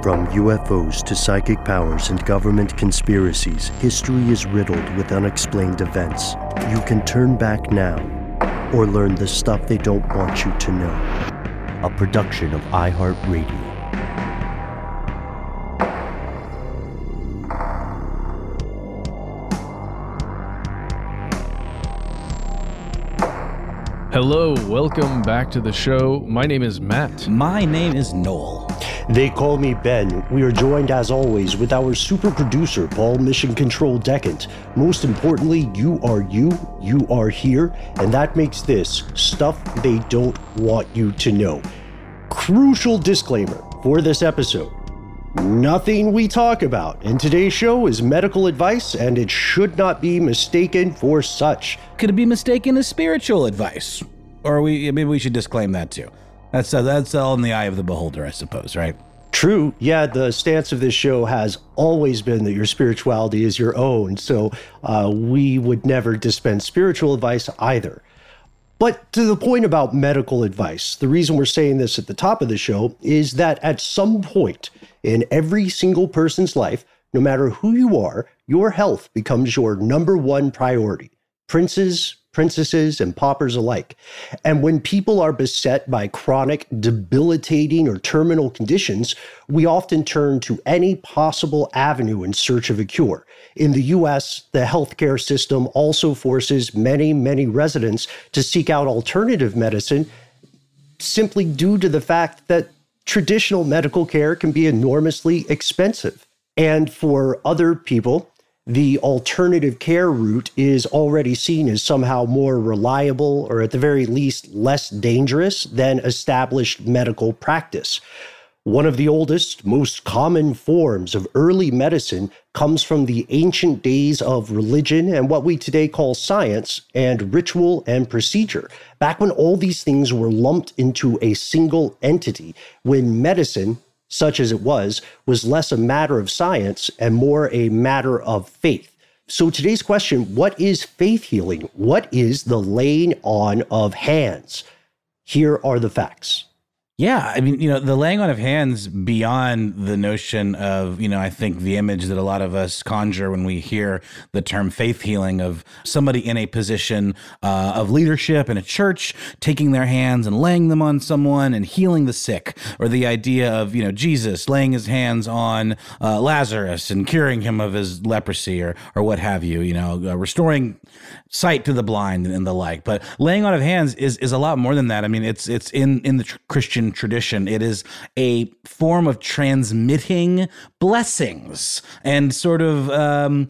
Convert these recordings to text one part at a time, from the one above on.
From UFOs to psychic powers and government conspiracies, history is riddled with unexplained events. You can turn back now or learn the stuff they don't want you to know. A production of iHeartRadio. Hello, welcome back to the show. My name is Matt. My name is Noel. They call me Ben. We are joined as always with our super producer, Paul Mission Control Decant. Most importantly, you are you, you are here, and that makes this stuff they don't want you to know. Crucial disclaimer for this episode. Nothing we talk about in today's show is medical advice, and it should not be mistaken for such. Could it be mistaken as spiritual advice? Or we maybe we should disclaim that too. That's uh, that's all in the eye of the beholder, I suppose, right? True. Yeah, the stance of this show has always been that your spirituality is your own. So uh, we would never dispense spiritual advice either. But to the point about medical advice, the reason we're saying this at the top of the show is that at some point in every single person's life, no matter who you are, your health becomes your number one priority. Princes, princesses, and paupers alike. And when people are beset by chronic, debilitating, or terminal conditions, we often turn to any possible avenue in search of a cure. In the US, the healthcare system also forces many, many residents to seek out alternative medicine simply due to the fact that traditional medical care can be enormously expensive. And for other people, the alternative care route is already seen as somehow more reliable or at the very least less dangerous than established medical practice. One of the oldest, most common forms of early medicine comes from the ancient days of religion and what we today call science and ritual and procedure. Back when all these things were lumped into a single entity, when medicine, such as it was, was less a matter of science and more a matter of faith. So today's question what is faith healing? What is the laying on of hands? Here are the facts. Yeah, I mean, you know, the laying on of hands beyond the notion of, you know, I think the image that a lot of us conjure when we hear the term faith healing of somebody in a position uh, of leadership in a church taking their hands and laying them on someone and healing the sick, or the idea of, you know, Jesus laying his hands on uh, Lazarus and curing him of his leprosy or, or what have you, you know, uh, restoring sight to the blind and the like. But laying on of hands is, is a lot more than that. I mean, it's, it's in, in the tr- Christian tradition. It is a form of transmitting blessings and sort of um,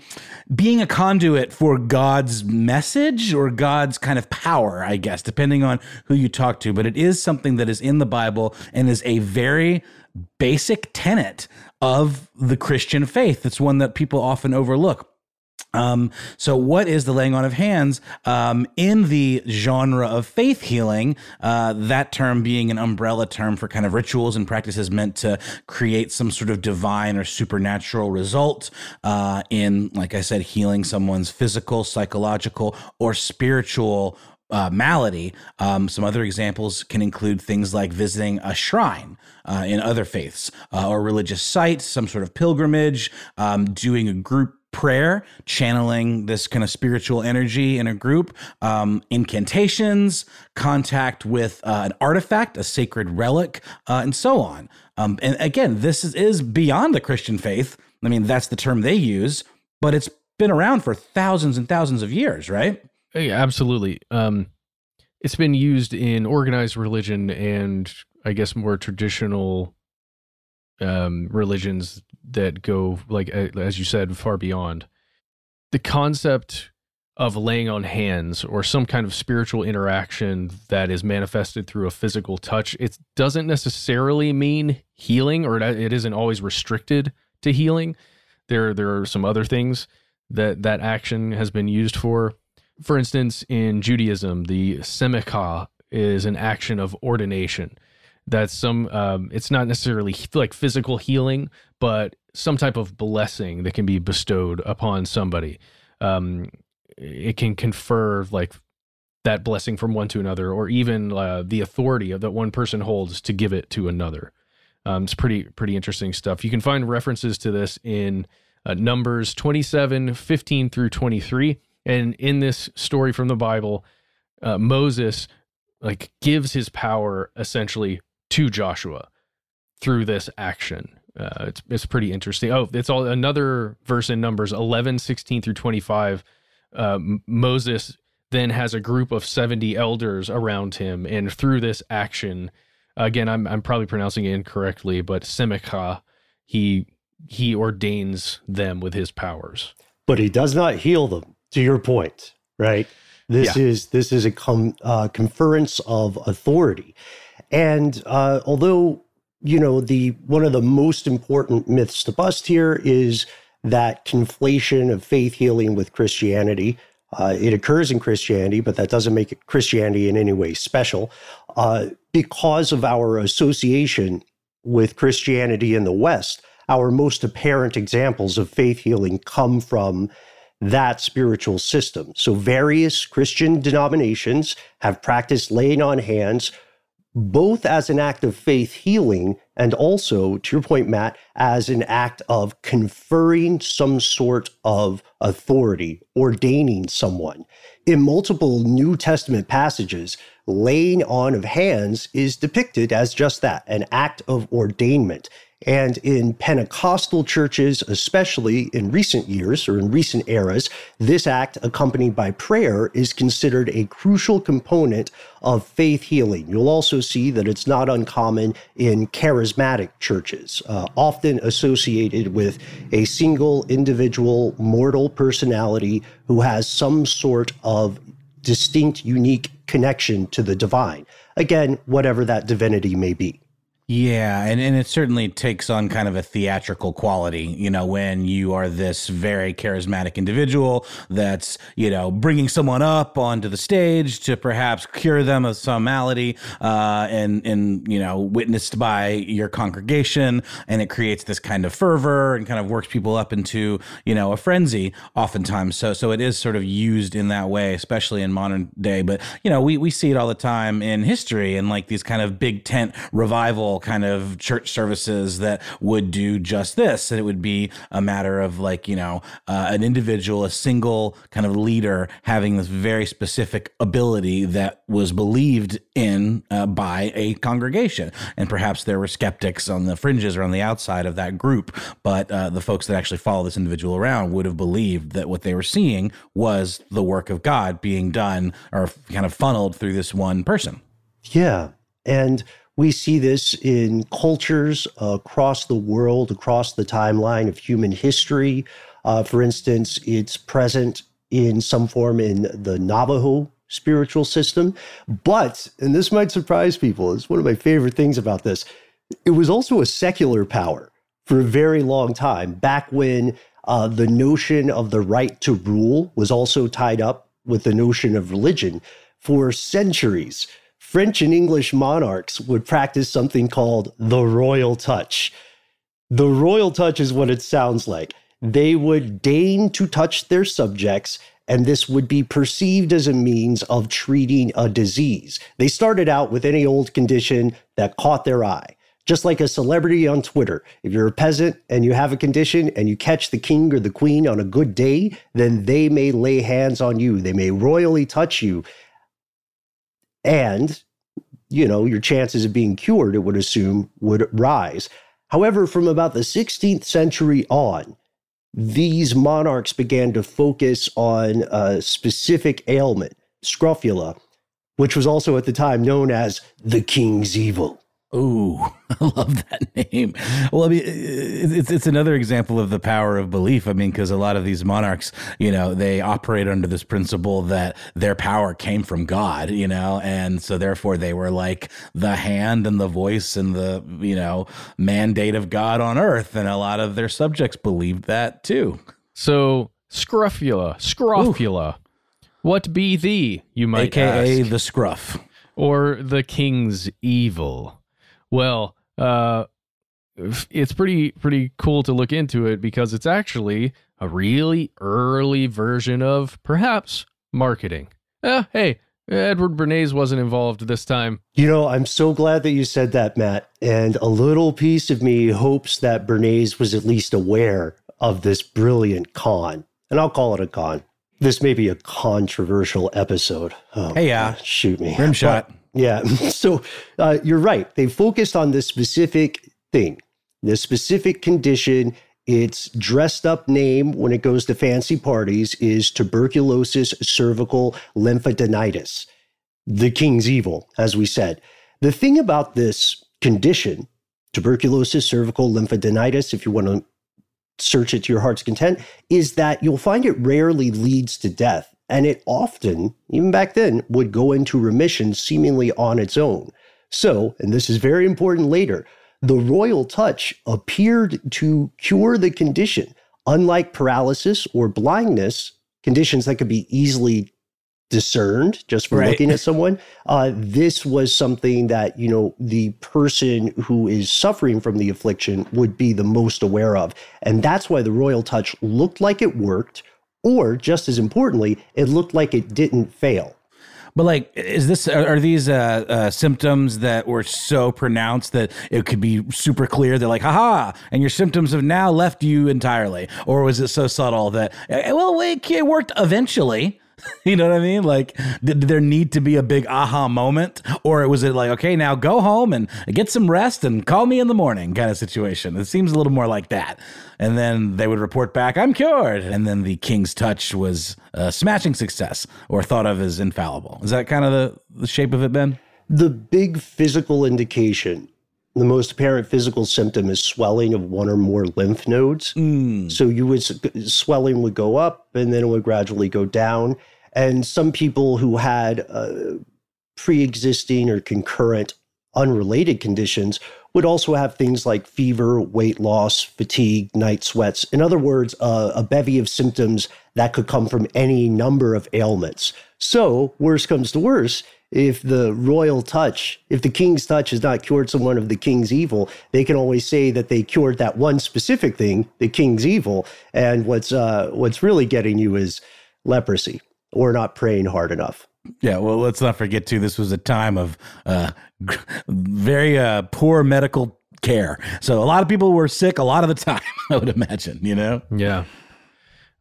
being a conduit for God's message or God's kind of power, I guess, depending on who you talk to. But it is something that is in the Bible and is a very basic tenet of the Christian faith. It's one that people often overlook. Um, so, what is the laying on of hands um, in the genre of faith healing? Uh, that term being an umbrella term for kind of rituals and practices meant to create some sort of divine or supernatural result uh, in, like I said, healing someone's physical, psychological, or spiritual uh, malady. Um, some other examples can include things like visiting a shrine uh, in other faiths uh, or religious sites, some sort of pilgrimage, um, doing a group prayer, channeling this kind of spiritual energy in a group, um, incantations, contact with uh, an artifact, a sacred relic, uh, and so on. Um, and again, this is, is beyond the Christian faith. I mean, that's the term they use, but it's been around for thousands and thousands of years, right? Yeah, absolutely. Um, it's been used in organized religion and I guess more traditional um, religions that go like as you said far beyond. The concept of laying on hands or some kind of spiritual interaction that is manifested through a physical touch it doesn't necessarily mean healing or it isn't always restricted to healing. There there are some other things that that action has been used for. For instance in Judaism the semicha is an action of ordination that's some um, it's not necessarily like physical healing but some type of blessing that can be bestowed upon somebody. Um, it can confer like that blessing from one to another or even uh, the authority that one person holds to give it to another. Um, it's pretty pretty interesting stuff. You can find references to this in uh, numbers 27 15 through 23 and in this story from the bible uh, moses like gives his power essentially to Joshua through this action. Uh, it's it's pretty interesting. Oh, it's all another verse in Numbers 11, 16 through 25. Uh, Moses then has a group of 70 elders around him, and through this action, again, I'm I'm probably pronouncing it incorrectly, but Semicha, he he ordains them with his powers. But he does not heal them. To your point, right? This yeah. is this is a com, uh, conference of authority, and uh, although you know the one of the most important myths to bust here is that conflation of faith healing with Christianity. Uh, it occurs in Christianity, but that doesn't make it Christianity in any way special. Uh, because of our association with Christianity in the West, our most apparent examples of faith healing come from that spiritual system. So, various Christian denominations have practiced laying on hands both as an act of faith healing and also, to your point, Matt, as an act of conferring some sort of authority, ordaining someone. In multiple New Testament passages, laying on of hands is depicted as just that an act of ordainment. And in Pentecostal churches, especially in recent years or in recent eras, this act, accompanied by prayer, is considered a crucial component of faith healing. You'll also see that it's not uncommon in charismatic churches, uh, often associated with a single individual mortal personality who has some sort of distinct, unique connection to the divine. Again, whatever that divinity may be. Yeah, and, and it certainly takes on kind of a theatrical quality, you know, when you are this very charismatic individual that's, you know, bringing someone up onto the stage to perhaps cure them of some malady uh, and, and, you know, witnessed by your congregation. And it creates this kind of fervor and kind of works people up into, you know, a frenzy oftentimes. So, so it is sort of used in that way, especially in modern day. But, you know, we, we see it all the time in history and like these kind of big tent revival kind of church services that would do just this. And it would be a matter of like, you know, uh, an individual, a single kind of leader having this very specific ability that was believed in uh, by a congregation. And perhaps there were skeptics on the fringes or on the outside of that group. But uh, the folks that actually follow this individual around would have believed that what they were seeing was the work of God being done or kind of funneled through this one person. Yeah. And we see this in cultures across the world, across the timeline of human history. Uh, for instance, it's present in some form in the Navajo spiritual system. But, and this might surprise people, it's one of my favorite things about this, it was also a secular power for a very long time, back when uh, the notion of the right to rule was also tied up with the notion of religion for centuries. French and English monarchs would practice something called the royal touch. The royal touch is what it sounds like. They would deign to touch their subjects, and this would be perceived as a means of treating a disease. They started out with any old condition that caught their eye. Just like a celebrity on Twitter. If you're a peasant and you have a condition and you catch the king or the queen on a good day, then they may lay hands on you. They may royally touch you and you know your chances of being cured it would assume would rise. However from about the 16th century on these monarchs began to focus on a specific ailment scrofula which was also at the time known as the king's evil Ooh, I love that name. Well, I mean, it's it's another example of the power of belief. I mean, because a lot of these monarchs, you know, they operate under this principle that their power came from God, you know, and so therefore they were like the hand and the voice and the you know mandate of God on earth, and a lot of their subjects believed that too. So scrofula, scrofula. Ooh. What be thee, you might AKA ask. the scruff. Or the king's evil. Well, uh, it's pretty pretty cool to look into it because it's actually a really early version of perhaps marketing. Eh, hey, Edward Bernays wasn't involved this time. You know, I'm so glad that you said that, Matt. And a little piece of me hopes that Bernays was at least aware of this brilliant con. And I'll call it a con. This may be a controversial episode. Oh, hey, yeah. God, shoot me. Rim shot. But, yeah. So uh, you're right. They focused on this specific thing, this specific condition. Its dressed up name when it goes to fancy parties is tuberculosis cervical lymphadenitis, the king's evil, as we said. The thing about this condition, tuberculosis cervical lymphadenitis, if you want to search it to your heart's content, is that you'll find it rarely leads to death. And it often, even back then, would go into remission seemingly on its own. So, and this is very important later, the royal touch appeared to cure the condition. Unlike paralysis or blindness, conditions that could be easily discerned just from right. looking at someone, uh, this was something that, you know, the person who is suffering from the affliction would be the most aware of. And that's why the royal touch looked like it worked or just as importantly, it looked like it didn't fail. But like, is this are, these uh, uh, symptoms that were so pronounced that it could be super clear that like, haha, and your symptoms have now left you entirely, or was it so subtle that eh, well, it worked eventually? you know what I mean? Like, did, there need to be a big aha moment, or was it like, okay, now go home and get some rest and call me in the morning kind of situation? It seems a little more like that. And then they would report back, I'm cured. And then the king's touch was a smashing success or thought of as infallible. Is that kind of the, the shape of it, Ben? The big physical indication the most apparent physical symptom is swelling of one or more lymph nodes. Mm. So you would swelling would go up and then it would gradually go down. And some people who had uh, pre-existing or concurrent unrelated conditions would also have things like fever, weight loss, fatigue, night sweats. In other words, uh, a bevy of symptoms that could come from any number of ailments. So, worse comes to worst, if the royal touch, if the king's touch has not cured someone of the king's evil, they can always say that they cured that one specific thing, the king's evil. And what's uh, what's really getting you is leprosy or not praying hard enough. Yeah, well, let's not forget too. This was a time of uh, very uh, poor medical care, so a lot of people were sick a lot of the time. I would imagine, you know. Yeah.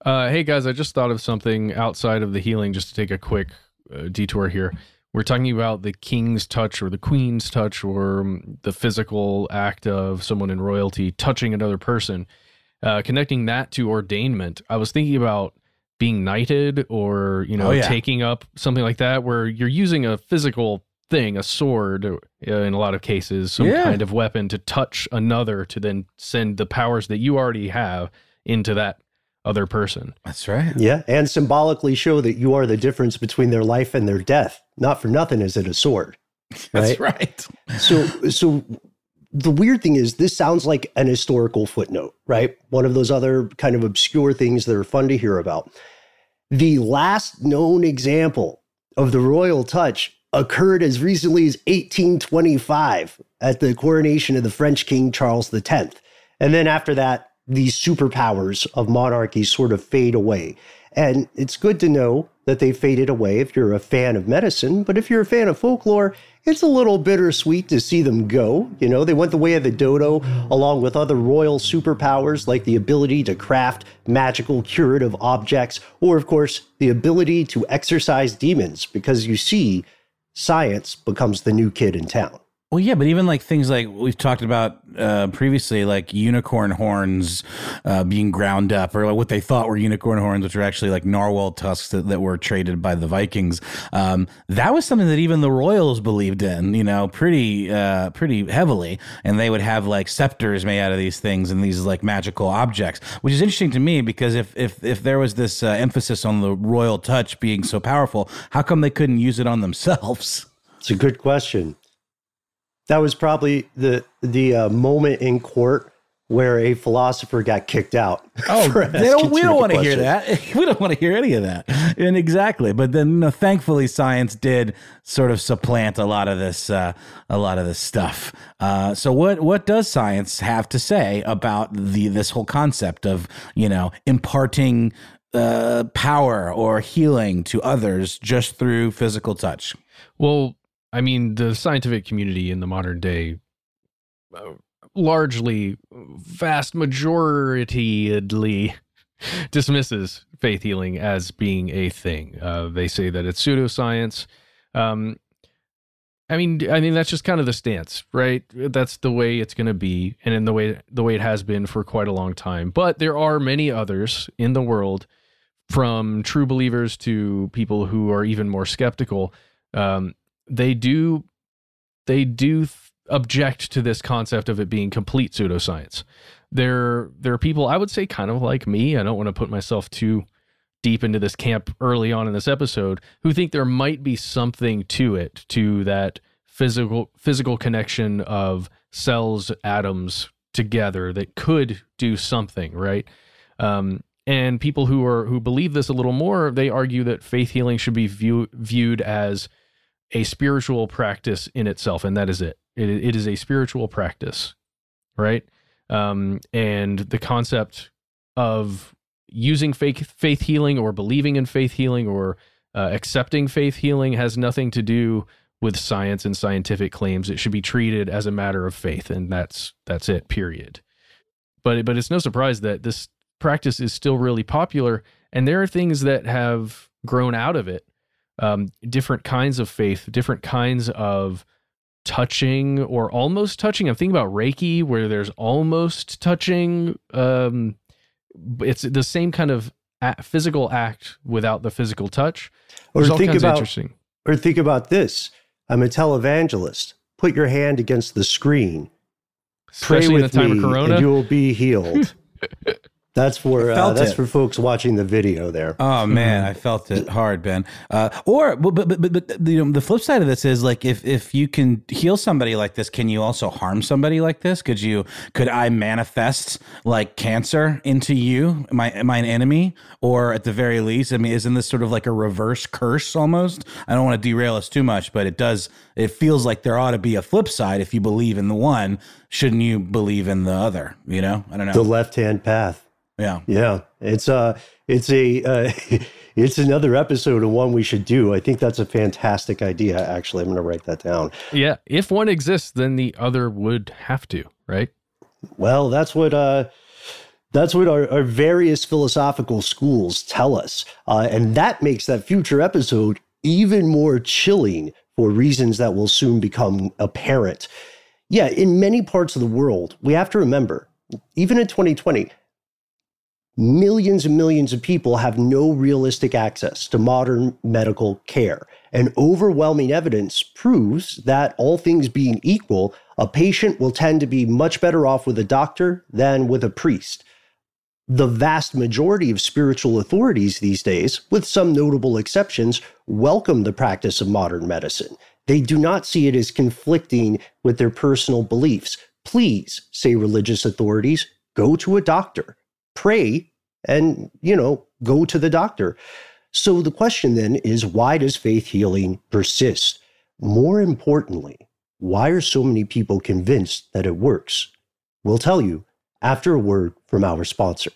Uh, hey guys, I just thought of something outside of the healing. Just to take a quick uh, detour here. We're talking about the king's touch or the queen's touch or um, the physical act of someone in royalty touching another person. Uh, connecting that to ordainment, I was thinking about being knighted or you know Oh, yeah. taking up something like that where you're using a physical thing a sword uh, in a lot of cases some Yeah. kind of weapon to touch another to then send the powers that you already have into that other person That's right. Yeah, and symbolically show that you are the difference between their life and their death. Not for nothing is it a sword. That's Right? right. So so the weird thing is this sounds like an historical footnote, right? One of those other kind of obscure things that are fun to hear about. The last known example of the royal touch occurred as recently as 1825 at the coronation of the French King Charles X. And then after that, these superpowers of monarchy sort of fade away. And it's good to know that they faded away if you're a fan of medicine. But if you're a fan of folklore, it's a little bittersweet to see them go. You know, they went the way of the dodo, along with other royal superpowers like the ability to craft magical curative objects, or, of course, the ability to exorcise demons, because you see, science becomes the new kid in town. Well, yeah, but even like things like we've talked about uh, previously, like unicorn horns uh, being ground up, or like what they thought were unicorn horns, which were actually like narwhal tusks that, that were traded by the Vikings. Um, that was something that even the royals believed in, you know, pretty uh, pretty heavily, and they would have like scepters made out of these things and these like magical objects, which is interesting to me because if if if there was this uh, emphasis on the royal touch being so powerful, how come they couldn't use it on themselves? It's a good question. That was probably the the uh, moment in court where a philosopher got kicked out. Oh, they don't, we don't want to hear that. We don't want to hear any of that. And exactly. But then, you know, thankfully, science did sort of supplant a lot of this, uh, a lot of this stuff. Uh, so, what what does science have to say about the this whole concept of you know imparting uh, power or healing to others just through physical touch? Well, I mean, the scientific community in the modern day, uh, largely, vast majorityly dismisses faith healing as being a thing. Uh, they say that it's pseudoscience. Um, I mean, I mean that's just kind of the stance, right? That's the way it's going to be, and in the way the way it has been for quite a long time. But there are many others in the world, from true believers to people who are even more skeptical. Um, they do they do th- object to this concept of it being complete pseudoscience. There there are people I would say kind of like me. I don't want to put myself too deep into this camp early on in this episode who think there might be something to it to that physical physical connection of cells atoms together that could do something right um, and people who are who believe this a little more they argue that faith healing should be view, viewed as a spiritual practice in itself and that is it. It, it is a spiritual practice right? Um, and the concept of using faith faith healing or believing in faith healing or uh, accepting faith healing has nothing to do with science and scientific claims. It should be treated as a matter of faith and that's that's it period. But but it's no surprise that this practice is still really popular and there are things that have grown out of it um, different kinds of faith different kinds of touching or almost touching i'm thinking about reiki where there's almost touching um, it's the same kind of physical act without the physical touch Or There's all think about interesting or think about this. I'm a televangelist. Put your hand against the screen. Pray especially the with time me, of corona and you will be healed. That's for uh, that's it. for folks watching the video there. Oh man, I felt it hard, Ben. Uh, or, but, but, but, but you know, the flip side of this is like, if if you can heal somebody like this, can you also harm somebody like this? Could you? Could I manifest like cancer into you? Am I am I an enemy? Or at the very least, I mean, isn't this sort of like a reverse curse almost? I don't want to derail us too much, but it does. It feels like there ought to be a flip side. If you believe in the one, shouldn't you believe in the other? You know, I don't know. the left hand path. Yeah. Yeah, it's uh it's a uh, it's another episode and one we should do. I think that's a fantastic idea. Actually, I'm going to write that down. Yeah, if one exists, then the other would have to, right? Well, that's what uh, that's what our, our various philosophical schools tell us, uh, and that makes that future episode even more chilling for reasons that will soon become apparent. Yeah, in many parts of the world, we have to remember, even in 2020, millions and millions of people have no realistic access to modern medical care. And overwhelming evidence proves that, all things being equal, a patient will tend to be much better off with a doctor than with a priest. The vast majority of spiritual authorities these days, with some notable exceptions, welcome the practice of modern medicine. They do not see it as conflicting with their personal beliefs. Please, say religious authorities, go to a doctor pray and, you know, go to the doctor. So the question then is why does faith healing persist? More importantly, why are so many people convinced that it works? We'll tell you after a word from our sponsor.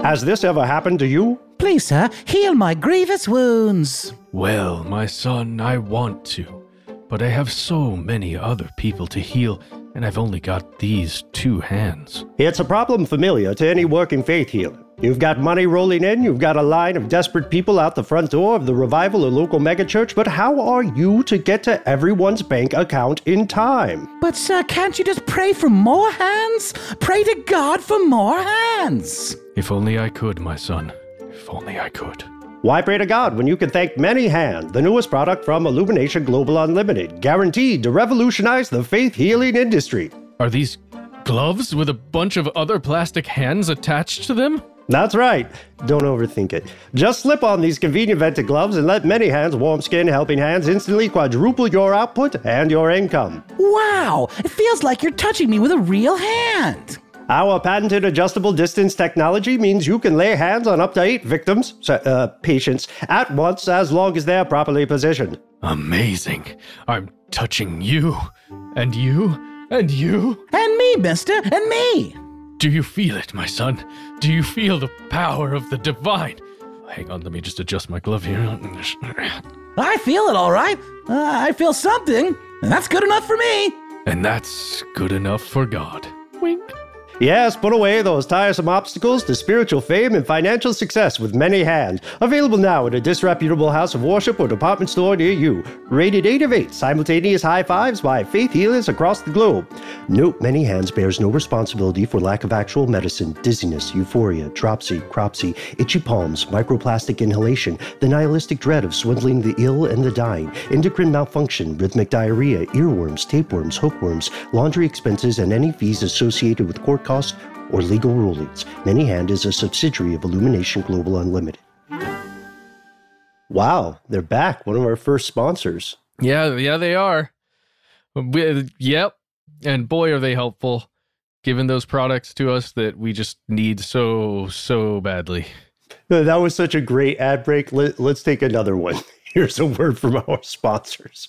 Has this ever happened to you? Please, sir, heal my grievous wounds. Well, my son, I want to, but I have so many other people to heal, and I've only got these two hands. It's a problem familiar to any working faith healer. You've got money rolling in, you've got a line of desperate people out the front door of the revival or local megachurch, but how are you to get to everyone's bank account in time? But, sir, can't you just pray for more hands? Pray to God for more hands. If only I could, my son. If only I could. Why pray to God when you can thank Many Hand, the newest product from Illumination Global Unlimited, guaranteed to revolutionize the faith healing industry? Are these gloves with a bunch of other plastic hands attached to them? That's right. Don't overthink it. Just slip on these convenient vented gloves and let Many Hands Warm Skin Helping Hands instantly quadruple your output and your income. Wow, it feels like you're touching me with a real hand. Our patented adjustable distance technology means you can lay hands on up to eight victims, uh, patients, at once as long as they're properly positioned. Amazing. I'm touching you, and you, and you. And me, mister, and me. Do you feel it, my son? Do you feel the power of the divine? Hang on, let me just adjust my glove here. I feel it all right. Uh, I feel something, and that's good enough for me. And that's good enough for God. Wink. Yes, put away those tiresome obstacles to spiritual fame and financial success with many hands. Available now at a disreputable house of worship or department store near you. Rated 8 of 8, simultaneous high fives by faith healers across the globe. Note Many Hands bears no responsibility for lack of actual medicine, dizziness, euphoria, dropsy, cropsy, itchy palms, microplastic inhalation, the nihilistic dread of swindling the ill and the dying, endocrine malfunction, rhythmic diarrhea, earworms, tapeworms, hookworms, laundry expenses, and any fees associated with court costs or legal rulings. Many Hand is a subsidiary of Illumination Global Unlimited. Wow, they're back. One of our first sponsors. Yeah, yeah, they are. We- Yep. And boy, are they helpful, giving those products to us that we just need so, so badly. That was such a great ad break. Let, let's take another one. Here's a word from our sponsors.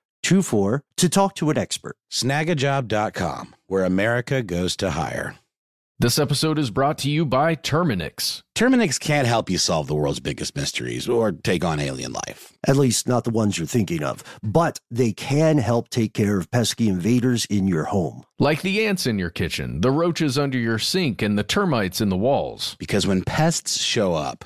242424 to talk to an expert. Snagajob.com, where America goes to hire. This episode is brought to you by Terminix. Terminix can't help you solve the world's biggest mysteries or take on alien life. At least not the ones you're thinking of, but they can help take care of pesky invaders in your home. Like the ants in your kitchen, the roaches under your sink, and the termites in the walls. Because when pests show up,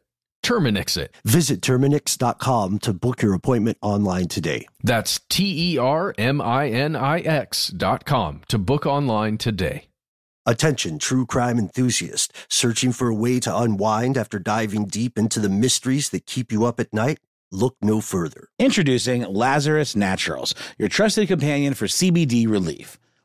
Terminix it. Visit Terminix.com to book your appointment online today. That's T E R M I N I X dot com to book online today. Attention, true crime enthusiast, searching for a way to unwind after diving deep into the mysteries that keep you up at night? Look no further. Introducing Lazarus Naturals, your trusted companion for CBD relief.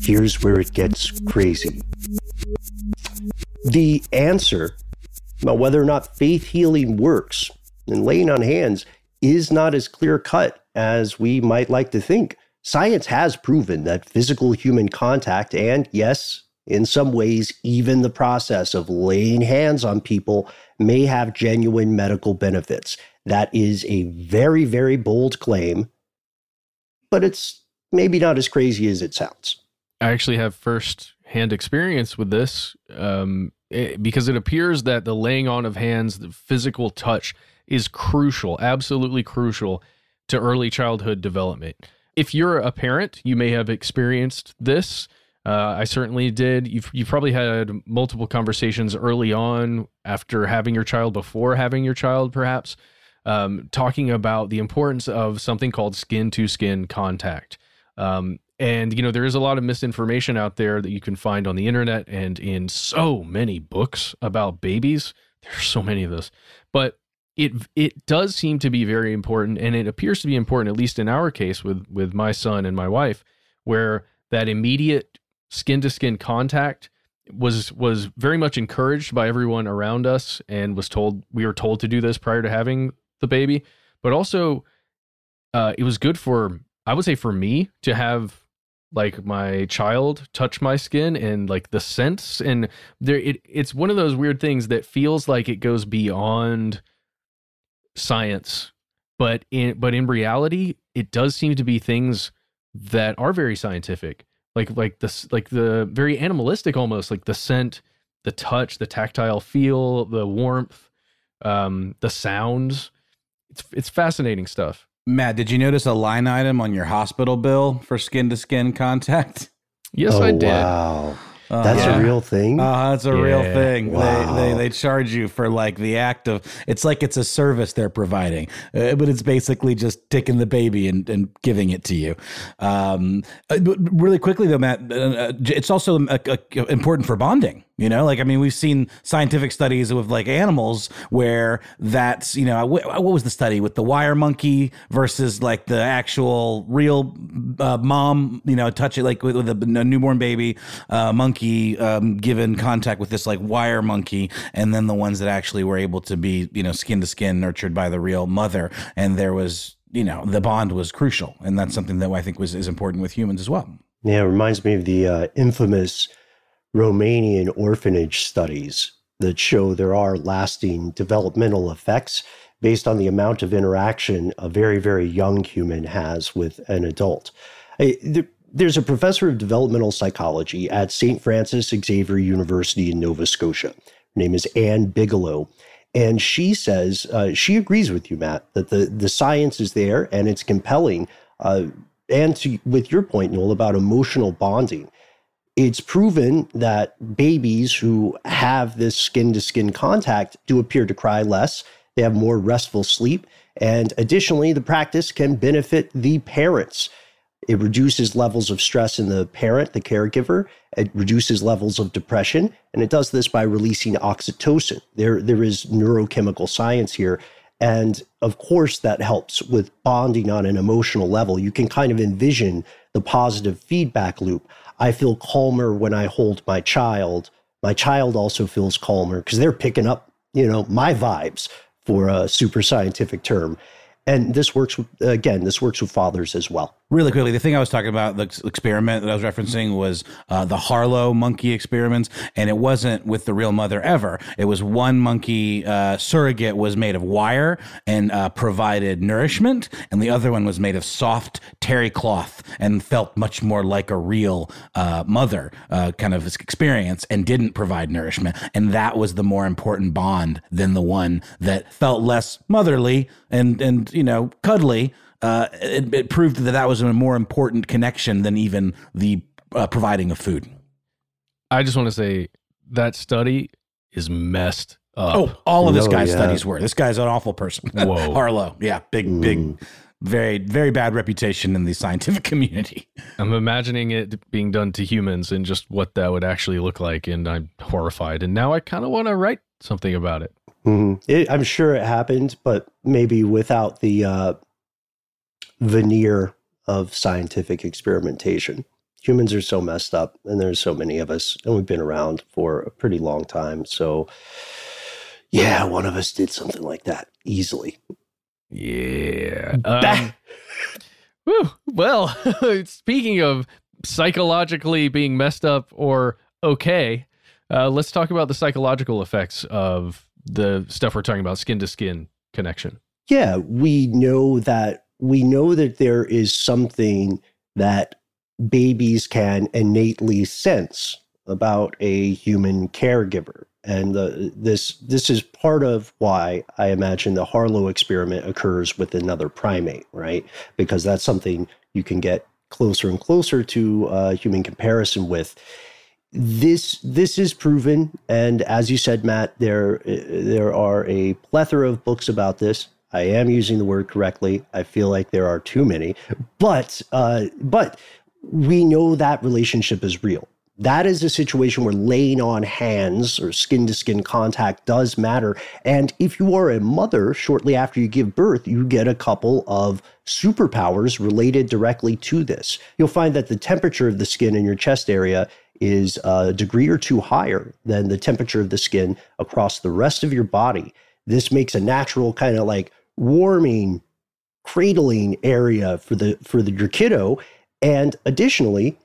Here's where it gets crazy. The answer about whether or not faith healing works and laying on hands is not as clear cut as we might like to think. Science has proven that physical human contact and, yes, in some ways, even the process of laying hands on people may have genuine medical benefits. That is a very, very bold claim, but it's maybe not as crazy as it sounds. I actually have first hand experience with this um, it, because it appears that the laying on of hands, the physical touch, is crucial, absolutely crucial to early childhood development. If you're a parent, you may have experienced this. Uh, I certainly did. You've you've probably had multiple conversations early on after having your child, before having your child, perhaps, um, talking about the importance of something called skin to skin contact. Um, and you know there is a lot of misinformation out there that you can find on the internet and in so many books about babies. There's so many of those, but it it does seem to be very important, and it appears to be important, at least in our case with with my son and my wife, where that immediate skin to skin contact was was very much encouraged by everyone around us and was told we were told to do this prior to having the baby but also uh, it was good for i would say for me to have like my child touch my skin and like the scents and there it, it's one of those weird things that feels like it goes beyond science but in but in reality it does seem to be things that are very scientific like like this like the very animalistic almost like the scent the touch the tactile feel the warmth um the sounds it's it's fascinating stuff Matt, did you notice a line item on your hospital bill for skin to skin contact? yes oh, i did Wow. That's yeah. a real thing. Uh, that's a real thing. Wow. They, they they charge you for like the act of. It's like it's a service they're providing, uh, but it's basically just taking the baby and, and giving it to you. Um, uh, but really quickly though, Matt, uh, uh, it's also uh, uh, important for bonding. You know, like I mean, we've seen scientific studies with like animals where that's you know what, was the study with the wire monkey versus like the actual real uh, mom, you know, touch it like with, with a, a, newborn baby uh, monkey um, given contact with this like wire monkey, and then the ones that actually were able to be you know skin to skin nurtured by the real mother, and there was you know the bond was crucial, and that's something that I think was is important with humans as well. Yeah, it reminds me of the uh, infamous Romanian orphanage studies that show there are lasting developmental effects based on the amount of interaction a very, very young human has with an adult. I, there, there's a professor of developmental psychology at St. Francis Xavier University in Nova Scotia. Her name is Anne Bigelow. And she says, uh, she agrees with you, Matt, that the, the science is there and it's compelling. Uh, and to, with your point, Noel, about emotional bonding it's proven that babies who have this skin to skin contact do appear to cry less. They have more restful sleep. And additionally, the practice can benefit the parents. It reduces levels of stress in the parent, the caregiver. It reduces levels of depression. And it does this by releasing oxytocin. There, there is neurochemical science here. And of course, that helps with bonding on an emotional level. You can kind of envision the positive feedback loop. I feel calmer when I hold my child. My child also feels calmer because they're picking up, you know, my vibes for a super scientific term. And this works again, this works with fathers as well. Really quickly, the thing I was talking about, the experiment that I was referencing was uh, the Harlow monkey experiments, and it wasn't with the real mother ever. It was one monkey uh, surrogate was made of wire and uh, provided nourishment, and the other one was made of soft terry cloth and felt much more like a real uh, mother uh, kind of experience and didn't provide nourishment. And that was the more important bond than the one that felt less motherly and and you know cuddly uh, it, it, proved that that was a more important connection than even the uh, providing of food. I just want to say that study is messed up. Oh, all of this guy's yeah. studies were. This guy's an awful person. Whoa, Harlow. Yeah, big, mm. big, very, very bad reputation in the scientific community. I'm imagining it being done to humans and just what that would actually look like, and I'm horrified. And now I kind of want to write something about it. Mm-hmm. it. I'm sure it happened, but maybe without the uh, veneer of scientific experimentation. Humans are so messed up, and there's so many of us, and we've been around for a pretty long time. So, yeah, one of us did something like that easily. Yeah. Um, whew, well, speaking of psychologically being messed up or okay, uh, let's talk about the psychological effects of the stuff we're talking about skin to skin connection. Yeah, we know that we know that there is something that babies can innately sense about a human caregiver. And the, this this is part of why I imagine the Harlow experiment occurs with another primate, right? Because that's something you can get closer and closer to uh, human comparison with. This this is proven, and as you said, Matt, there there are a plethora of books about this. I am using the word correctly. I feel like there are too many, but uh, but we know that relationship is real. That is a situation where laying on hands or skin to skin contact does matter. And if you are a mother, shortly after you give birth, you get a couple of superpowers related directly to this. You'll find that the temperature of the skin in your chest area is a degree or two higher than the temperature of the skin across the rest of your body. This makes a natural kind of like warming, cradling area for the for the, your kiddo. And additionally,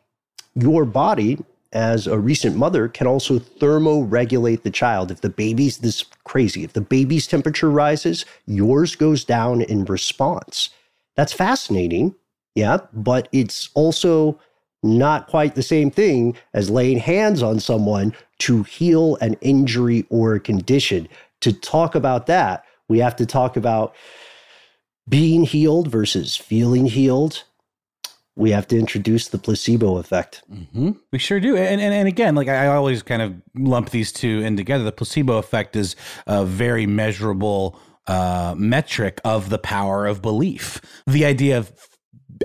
your body as a recent mother can also thermoregulate the child. If the baby's this crazy, if the baby's temperature rises, yours goes down in response. That's fascinating. Yeah, but it's also not quite the same thing as laying hands on someone to heal an injury or a condition. To talk about that, we have to talk about being healed versus feeling healed. We have to introduce the placebo effect. Mm-hmm. We sure do. And, and, and again, like I always kind of lump these two in together. The placebo effect is a very measurable uh, metric of the power of belief. The idea of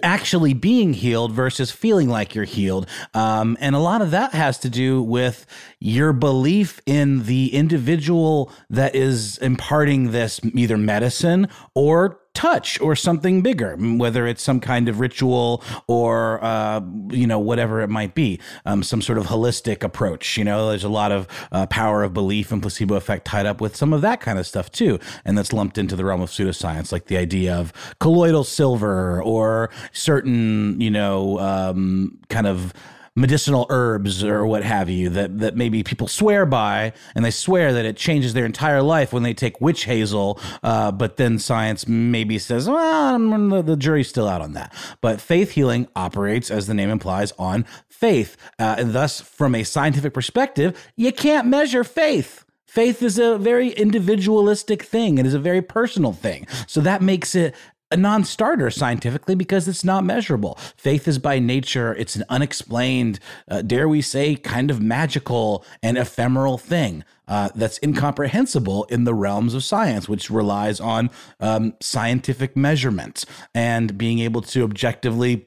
actually being healed versus feeling like you're healed. Um, and a lot of that has to do with your belief in the individual that is imparting this either medicine or touch or something bigger, whether it's some kind of ritual or, uh, you know, whatever it might be, um, some sort of holistic approach. You know, there's a lot of uh, power of belief and placebo effect tied up with some of that kind of stuff too. And that's lumped into the realm of pseudoscience, like the idea of colloidal silver or certain, you know, um, kind of medicinal herbs or what have you that that maybe people swear by, and they swear that it changes their entire life when they take witch hazel. Uh, but then science maybe says, well, the, the, jury's still out on that. But faith healing operates, as the name implies, on faith, uh, and thus, from a scientific perspective, you can't measure faith. Faith is a very individualistic thing. It is a very personal thing. So that makes it a non-starter scientifically because it's not measurable. Faith is by nature it's an unexplained, uh, dare we say, kind of magical and ephemeral thing uh, that's incomprehensible in the realms of science, which relies on um, scientific measurements and being able to objectively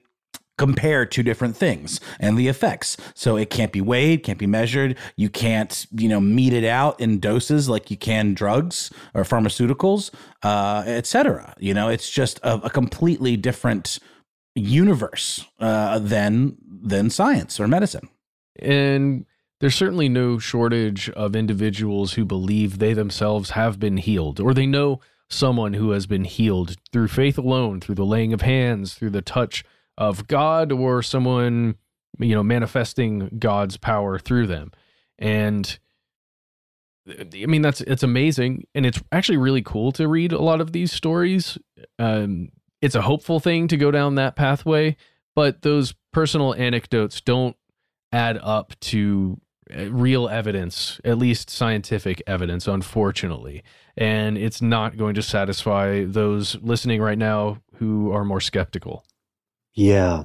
compare two different things and the effects. So it can't be weighed, can't be measured. You can't, you know, mete it out in doses like you can drugs or pharmaceuticals, uh, etc. You know, it's just a, a completely different universe uh, than than science or medicine. And there's certainly no shortage of individuals who believe they themselves have been healed or they know someone who has been healed through faith alone, through the laying of hands, through the touch of God or someone, you know, manifesting God's power through them. And I mean, that's it's amazing, and it's actually really cool to read a lot of these stories. Um, it's a hopeful thing to go down that pathway, but those personal anecdotes don't add up to uh, real evidence, at least scientific evidence, unfortunately. And it's not going to satisfy those listening right now who are more skeptical. Yeah.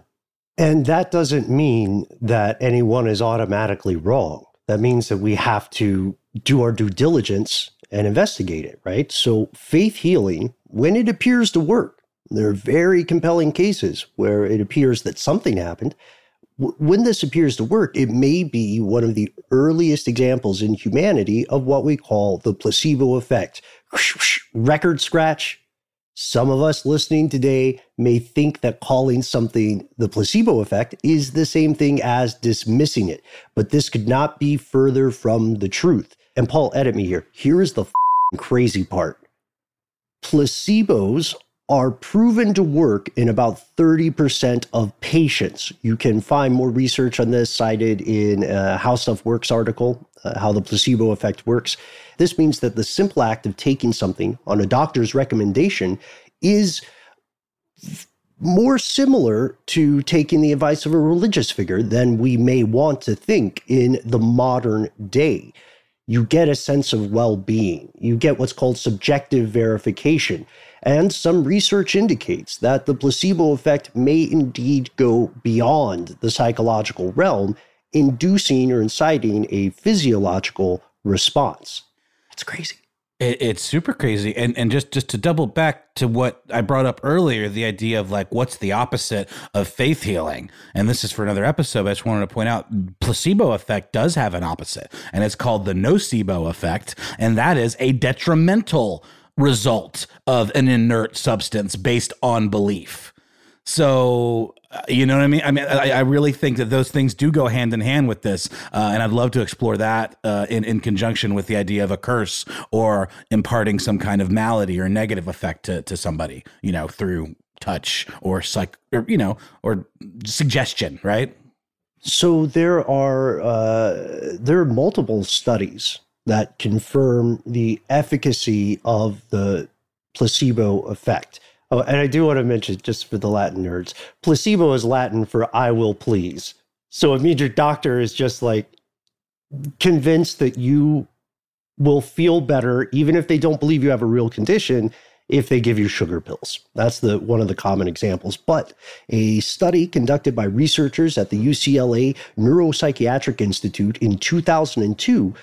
And that doesn't mean that anyone is automatically wrong. That means that we have to do our due diligence and investigate it, right? So, faith healing, when it appears to work, there are very compelling cases where it appears that something happened. When this appears to work, it may be one of the earliest examples in humanity of what we call the placebo effect. Record scratch, some of us listening today may think that calling something the placebo effect is the same thing as dismissing it, but this could not be further from the truth. And Paul, edit me here. Here is the crazy part placebos are proven to work in about 30% of patients. You can find more research on this cited in How Stuff Works article, uh, How the Placebo Effect Works. This means that the simple act of taking something on a doctor's recommendation is more similar to taking the advice of a religious figure than we may want to think in the modern day. You get a sense of well being, you get what's called subjective verification. And some research indicates that the placebo effect may indeed go beyond the psychological realm, inducing or inciting a physiological response. It's crazy. It, it's super crazy, and and just just to double back to what I brought up earlier, the idea of like what's the opposite of faith healing, and this is for another episode. I just wanted to point out placebo effect does have an opposite, and it's called the nocebo effect, and that is a detrimental result of an inert substance based on belief. So uh, you know what I mean? I mean, I, I, really think that those things do go hand in hand with this, uh, and I'd love to explore that uh, in in conjunction with the idea of a curse or imparting some kind of malady or negative effect to to somebody, you know, through touch or psych or you know or suggestion, right? So there are uh, there are multiple studies that confirm the efficacy of the placebo effect. Oh, and I do want to mention, just for the Latin nerds, placebo is Latin for I will please. So it means your doctor is just like convinced that you will feel better, even if they don't believe you have a real condition, if they give you sugar pills. That's the one of the common examples. But a study conducted by researchers at the UCLA Neuropsychiatric Institute in 2002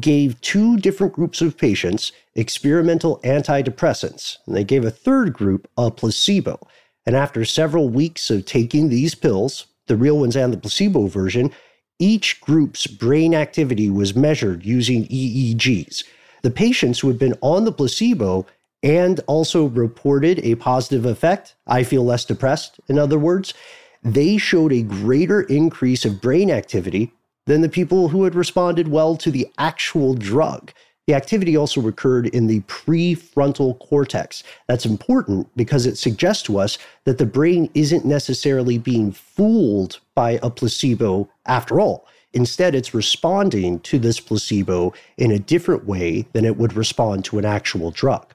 gave two different groups of patients experimental antidepressants, and they gave a third group a placebo. And after several weeks of taking these pills, the real ones and the placebo version, each group's brain activity was measured using EEGs. The patients who had been on the placebo and also reported a positive effect, I feel less depressed, in other words, they showed a greater increase of brain activity than the people who had responded well to the actual drug. The activity also occurred in the prefrontal cortex. That's important because it suggests to us that the brain isn't necessarily being fooled by a placebo after all. Instead, it's responding to this placebo in a different way than it would respond to an actual drug.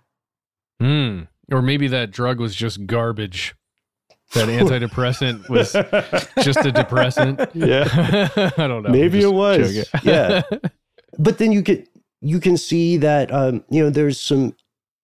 Hmm. Or maybe that drug was just garbage. That antidepressant was just a depressant. Yeah. I don't know. Maybe it was. joking. Yeah. but then you could you can see that um, you know there's some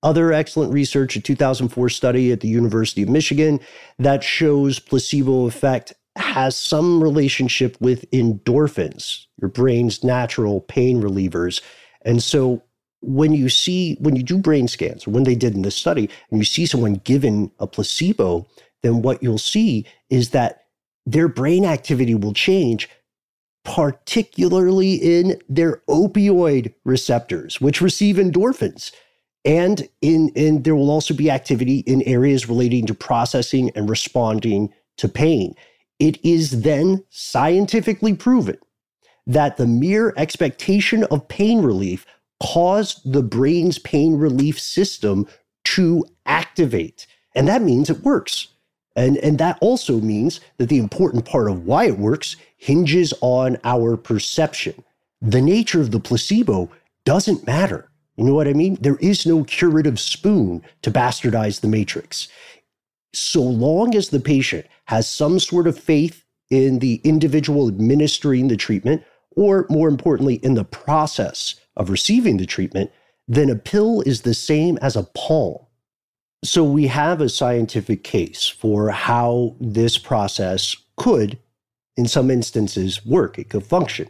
other excellent research a 2004 study at the university of michigan that shows placebo effect has some relationship with endorphins your brain's natural pain relievers and so when you see when you do brain scans or when they did in this study and you see someone given a placebo then what you'll see is that their brain activity will change particularly in their opioid receptors, which receive endorphins. And in, in there will also be activity in areas relating to processing and responding to pain. It is then scientifically proven that the mere expectation of pain relief caused the brain's pain relief system to activate. And that means it works. And, and that also means that the important part of why it works hinges on our perception. The nature of the placebo doesn't matter. You know what I mean? There is no curative spoon to bastardize the matrix. So long as the patient has some sort of faith in the individual administering the treatment, or more importantly, in the process of receiving the treatment, then a pill is the same as a palm. So we have a scientific case for how this process could, in some instances, work. It could function.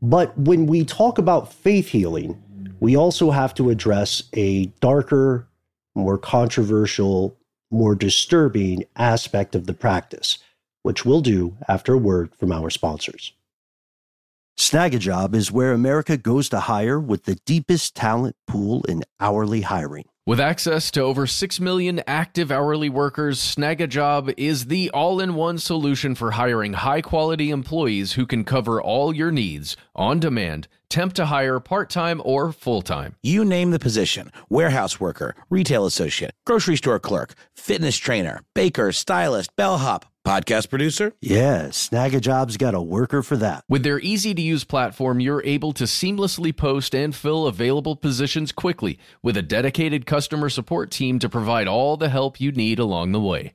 But when we talk about faith healing, we also have to address a darker, more controversial, more disturbing aspect of the practice, which we'll do after a word from our sponsors. Snagajob is where America goes to hire with the deepest talent pool in hourly hiring. With access to over 6 million active hourly workers, Snagajob is the all in one solution for hiring high quality employees who can cover all your needs on demand, temp to hire part time or full time. You name the position warehouse worker, retail associate, grocery store clerk, fitness trainer, baker, stylist, bellhop, podcast producer. Yeah, Snagajob's got a worker for that. With their easy to use platform, you're able to seamlessly post and fill available positions quickly with a dedicated customer support team to provide all the help you need along the way.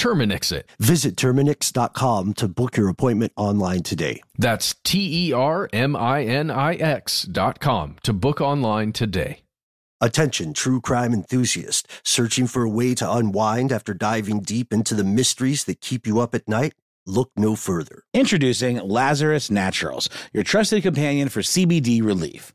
Terminix it. Visit Terminix.com to book your appointment online today. That's T E R M I N I X dot com to book online today. Attention, true crime enthusiast, searching for a way to unwind after diving deep into the mysteries that keep you up at night? Look no further. Introducing Lazarus Naturals, your trusted companion for CBD relief.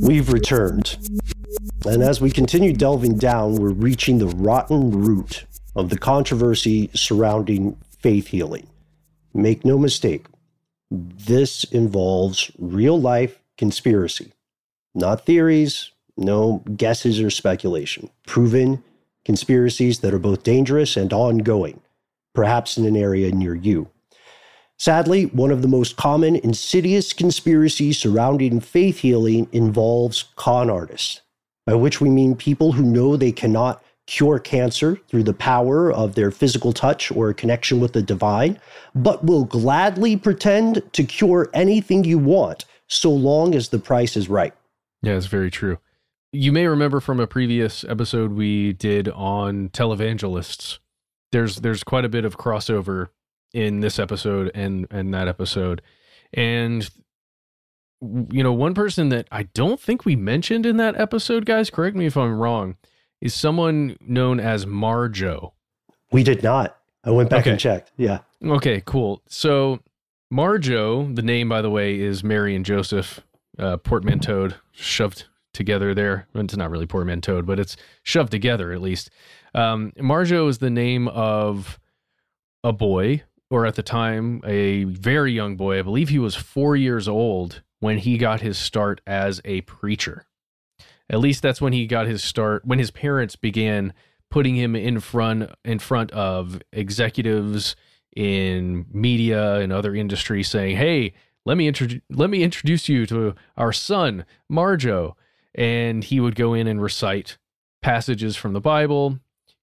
We've returned. And as we continue delving down, we're reaching the rotten root of the controversy surrounding faith healing. Make no mistake, this involves real life conspiracy, not theories, no guesses or speculation. Proven conspiracies that are both dangerous and ongoing, perhaps in an area near you. Sadly, one of the most common insidious conspiracies surrounding faith healing involves con artists, by which we mean people who know they cannot cure cancer through the power of their physical touch or connection with the divine, but will gladly pretend to cure anything you want so long as the price is right. Yeah, it's very true. You may remember from a previous episode we did on televangelists. There's there's quite a bit of crossover in this episode and and that episode. And you know, one person that I don't think we mentioned in that episode, guys, correct me if I'm wrong, is someone known as Marjoe. We did not. I went back Okay. and checked. Yeah. Okay, cool. So Marjoe, the name by the way, is Mary and Joseph uh, portmanteaued, shoved together there. It's not really portmanteaued, but it's shoved together at least. Um, Marjoe is the name of a boy, or at the time, a very young boy. I believe he was four years old when he got his start as a preacher. At least that's when he got his start, when his parents began putting him in front in front of executives in media and other industries saying, "Hey, let me introduce let me introduce you to our son, Marjoe." And he would go in and recite passages from the Bible.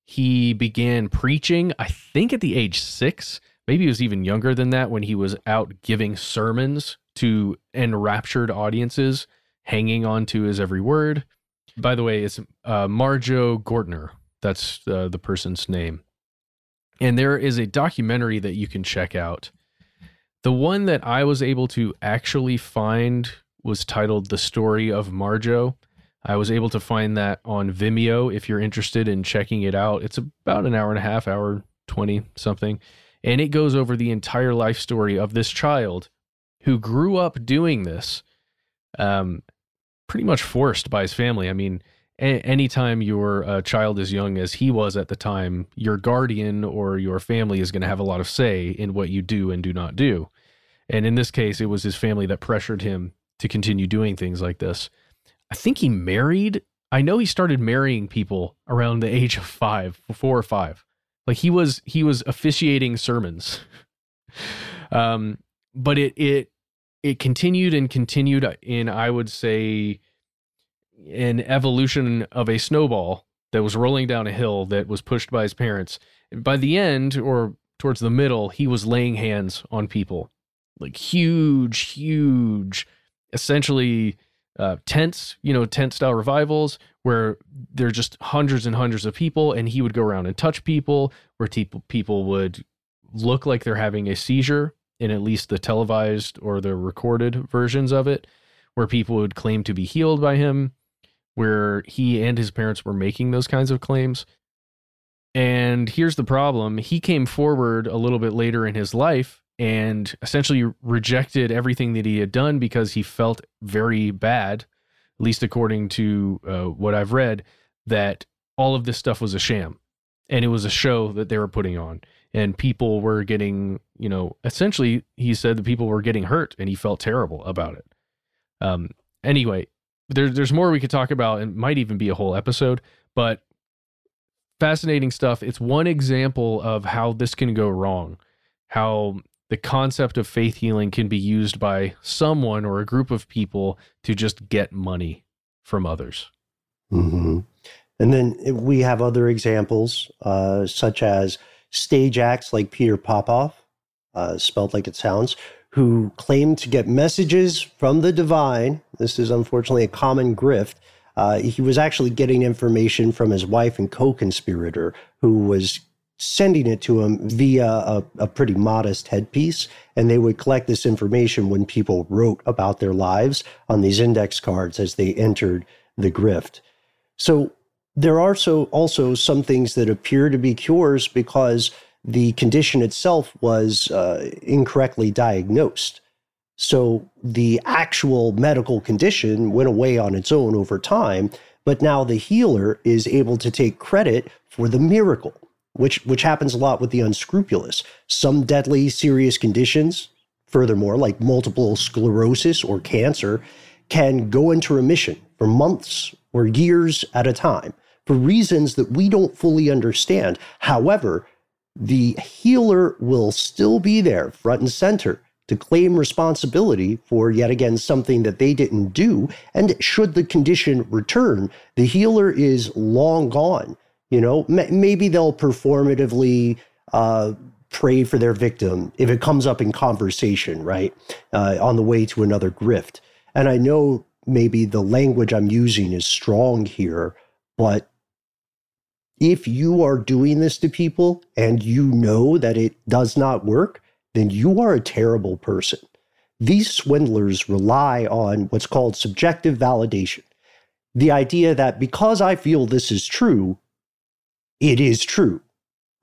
He began preaching, I think at the age 6. Maybe he was even younger than that when he was out giving sermons to enraptured audiences, hanging on to his every word. By the way, it's uh, Marjoe Gortner. That's uh, the person's name. And there is a documentary that you can check out. The one that I was able to actually find was titled The Story of Marjoe. I was able to find that on Vimeo if you're interested in checking it out. It's about an hour and a half, hour 20 something. And it goes over the entire life story of this child who grew up doing this, um, pretty much forced by his family. I mean, a- anytime your uh, child is young as he was at the time, your guardian or your family is going to have a lot of say in what you do and do not do. And in this case, it was his family that pressured him to continue doing things like this. I think he married. I know he started marrying people around the age of five, four or five. Like he was he was officiating sermons. um, but it it it continued and continued in I would say an evolution of a snowball that was rolling down a hill that was pushed by his parents. By the end or towards the middle, he was laying hands on people. Like huge, huge, essentially uh, tents, you know, tent style revivals where there are just hundreds and hundreds of people, and he would go around and touch people, where people people would look like they're having a seizure in at least the televised or the recorded versions of it, where people would claim to be healed by him, where he and his parents were making those kinds of claims. And here's the problem he came forward a little bit later in his life and essentially rejected everything that he had done because he felt very bad, at least according to uh, what I've read, that all of this stuff was a sham and it was a show that they were putting on. And people were getting, you know, essentially, he said that people were getting hurt and he felt terrible about it. Um, anyway, there, there's more we could talk about, and might even be a whole episode. But fascinating stuff. It's one example of how this can go wrong. How the concept of faith healing can be used by someone or a group of people to just get money from others. Mm-hmm. And then we have other examples, uh, such as stage acts like Peter Popoff, uh, spelled like it sounds, who claim to get messages from the divine. This is unfortunately a common grift. Uh, he was actually getting information from his wife and co conspirator, who was sending it to him via a, a, pretty modest headpiece. And they would collect this information when people wrote about their lives on these index cards as they entered the grift. So there are so also some things that appear to be cures because the condition itself was uh, incorrectly diagnosed. So the actual medical condition went away on its own over time, but now the healer is able to take credit for the miracle, which which happens a lot with the unscrupulous. Some deadly serious conditions, furthermore, like multiple sclerosis or cancer, can go into remission for months or years at a time for reasons that we don't fully understand. However, the healer will still be there front and center to claim responsibility for yet again something that they didn't do. And should the condition return, the healer is long gone. You know, maybe they'll performatively uh, pray for their victim if it comes up in conversation, right? Uh, on the way to another grift. And I know maybe the language I'm using is strong here, but if you are doing this to people and you know that it does not work, then you are a terrible person. These swindlers rely on what's called subjective validation. The idea that because I feel this is true, it is true,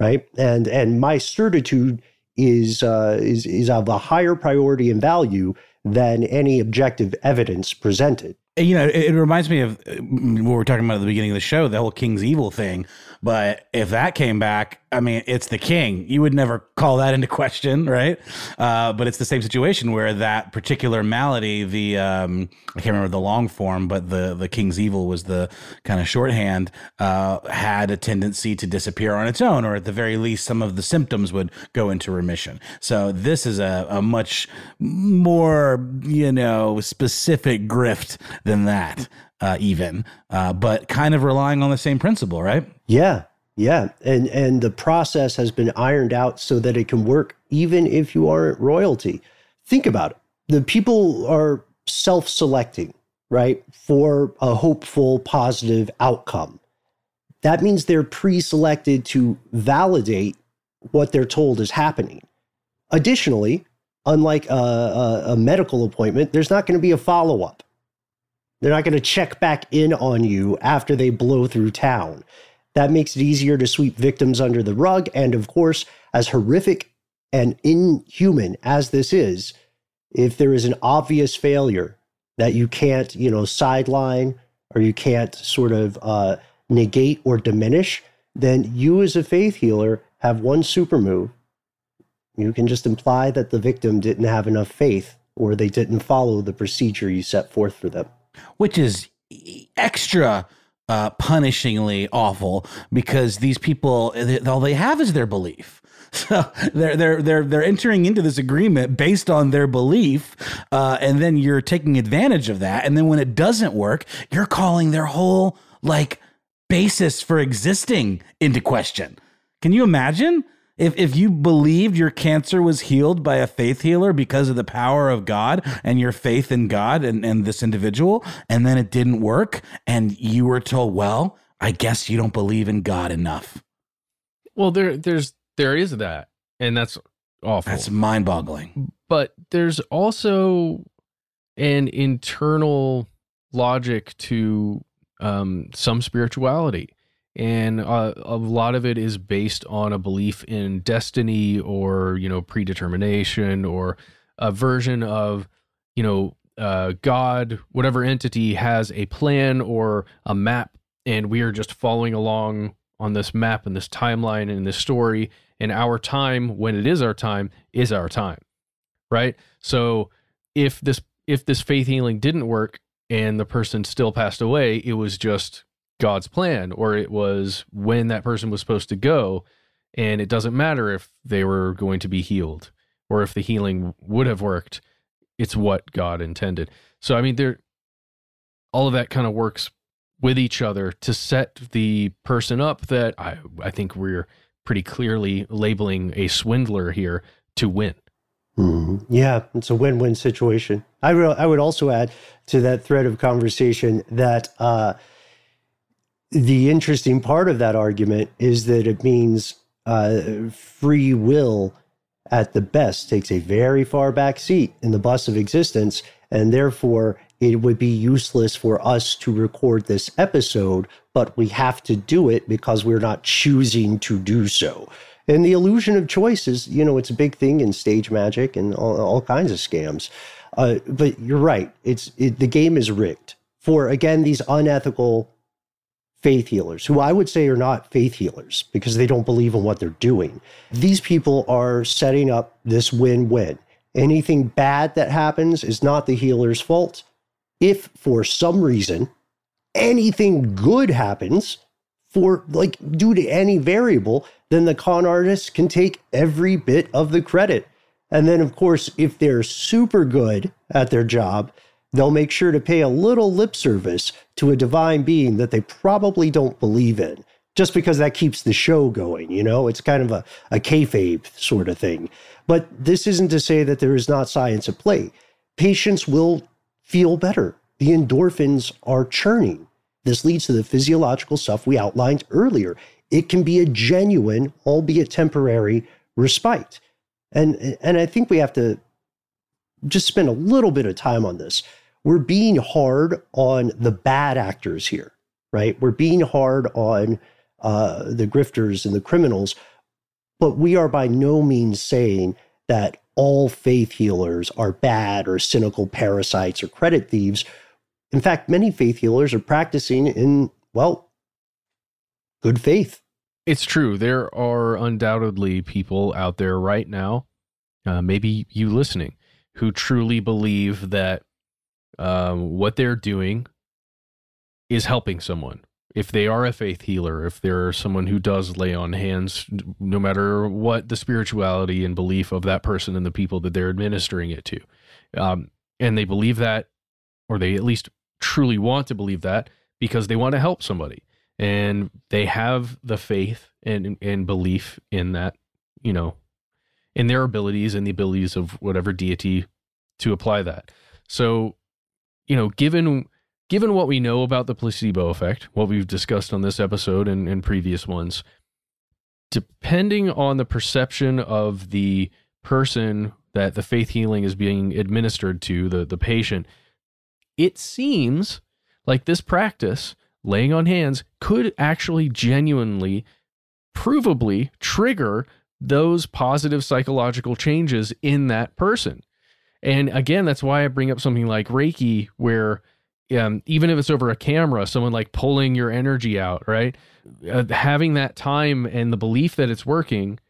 right? And and my certitude is uh, is is of a higher priority and value than any objective evidence presented. You know, it, it reminds me of uh, what we were talking about at the beginning of the show, the whole King's Evil thing. But if that came back, I mean, it's the king. You would never call that into question, right? Uh, but it's the same situation where that particular malady, the um, I can't remember the long form, but the the king's evil was the kind of shorthand, uh, had a tendency to disappear on its own, or at the very least, some of the symptoms would go into remission. So this is a, a much more you know specific grift than that uh, even, uh, but kind of relying on the same principle, right? Yeah, yeah, and and the process has been ironed out so that it can work even if you aren't royalty. Think about it. The people are self-selecting, right, for a hopeful positive outcome. That means they're pre-selected to validate what they're told is happening. Additionally, unlike a, a, a medical appointment, there's not going to be a follow-up. They're not going to check back in on you after they blow through town. That makes it easier to sweep victims under the rug. And of course, as horrific and inhuman as this is, if there is an obvious failure that you can't, you know, sideline or you can't sort of uh, negate or diminish, then you as a faith healer have one super move. You can just imply that the victim didn't have enough faith or they didn't follow the procedure you set forth for them which is extra uh, punishingly awful because these people all they have is their belief. So they're they're they're they're entering into this agreement based on their belief, uh, and then you're taking advantage of that. And then when it doesn't work, you're calling their whole like basis for existing into question. Can you imagine? If if you believed your cancer was healed by a faith healer because of the power of God and your faith in God and, and this individual, and then it didn't work, and you were told, well, I guess you don't believe in God enough. Well, there there's there is that, and that's awful. That's mind boggling. But there's also an internal logic to um, some spirituality and uh, a lot of it is based on a belief in destiny or you know predetermination or a version of you know uh, god whatever entity has a plan or a map and we are just following along on this map and this timeline and this story and our time when it is our time is our time right? So if this if this faith healing didn't work and the person still passed away, it was just God's plan, or it was when that person was supposed to go. And it doesn't matter if they were going to be healed or if the healing would have worked. It's what God intended. So, I mean, there, all of that kind of works with each other to set the person up that I, I think we're pretty clearly labeling a swindler here to win. Mm-hmm. Yeah, it's a win-win situation. I re- I would also add to that thread of conversation that uh, the interesting part of that argument is that it means uh, free will, at the best, takes a very far back seat in the bus of existence, and therefore it would be useless for us to record this episode, but we have to do it because we're not choosing to do so. And the illusion of choice is, you know, it's a big thing in stage magic and all, all kinds of scams. Uh, but you're right; it's it, the game is rigged for again these unethical faith healers, who I would say are not faith healers because they don't believe in what they're doing. These people are setting up this win-win. Anything bad that happens is not the healer's fault. If for some reason anything good happens, for like due to any variable, then the con artist can take every bit of the credit. And then, of course, if they're super good at their job, they'll make sure to pay a little lip service to a divine being that they probably don't believe in, just because that keeps the show going. You know, it's kind of a, a kayfabe sort of thing. But this isn't to say that there is not science at play. Patients will feel better. The endorphins are churning. This leads to the physiological stuff we outlined earlier. It can be a genuine, albeit temporary, respite. And, and I think we have to just spend a little bit of time on this. We're being hard on the bad actors here, right? We're being hard on uh, the grifters and the criminals, but we are by no means saying that all faith healers are bad or cynical parasites or credit thieves. In fact, many faith healers are practicing in, well, good faith. It's true. There are undoubtedly people out there right now, uh, maybe you listening, who truly believe that um, what they're doing is helping someone. If they are a faith healer, if they're someone who does lay on hands, no matter what the spirituality and belief of that person and the people that they're administering it to, um, and they believe that, or they at least truly want to believe that because they want to help somebody. And they have the faith and and belief in that you know in their abilities and the abilities of whatever deity to apply that. So you know given given what we know about the placebo effect what we've discussed on this episode and, and previous ones depending on the perception of the person that the faith healing is being administered to the the patient it seems like this practice, laying on hands, could actually genuinely, provably trigger those positive psychological changes in that person. And again, that's why I bring up something like Reiki, where um, even if it's over a camera, someone like pulling your energy out, right? Uh, having that time and the belief that it's working,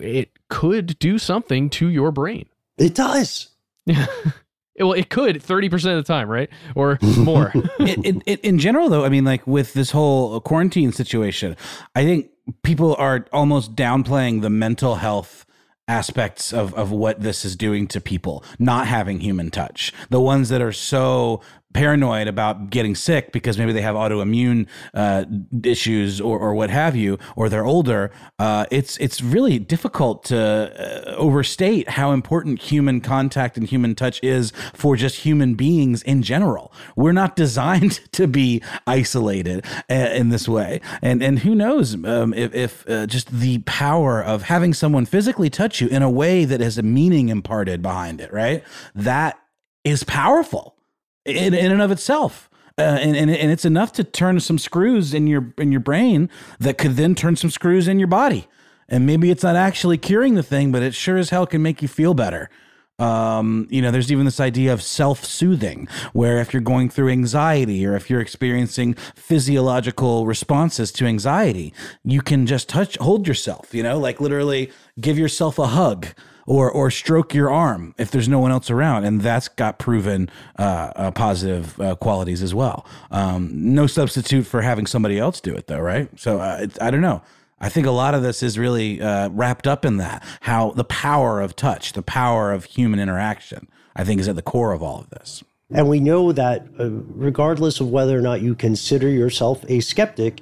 it could do something to your brain. It does. Yeah. well, it could 30% of the time, right? Or more. in, in, in general, though, I mean, like with this whole quarantine situation, I think people are almost downplaying the mental health aspects of, of what this is doing to people not having human touch. The ones that are so paranoid about getting sick because maybe they have autoimmune uh, issues or, or what have you, or they're older, uh, it's it's really difficult to uh, overstate how important human contact and human touch is for just human beings in general. We're not designed to be isolated uh, in this way, and and who knows um, if, if uh, just the power of having someone physically touch you in a way that has a meaning imparted behind it, right? That is powerful in, in and of itself. Uh, and, and and it's enough to turn some screws in your in your brain that could then turn some screws in your body. And maybe it's not actually curing the thing, but it sure as hell can make you feel better. Um, you know, there's even this idea of self soothing, where if you're going through anxiety or if you're experiencing physiological responses to anxiety, you can just touch, hold yourself, you know, like literally give yourself a hug or or stroke your arm if there's no one else around, and that's got proven uh, uh, positive uh, qualities as well. Um, no substitute for having somebody else do it, though, right? So uh, I don't know. I think a lot of this is really uh, wrapped up in that. How the power of touch, the power of human interaction, I think is at the core of all of this. And we know that uh, regardless of whether or not you consider yourself a skeptic,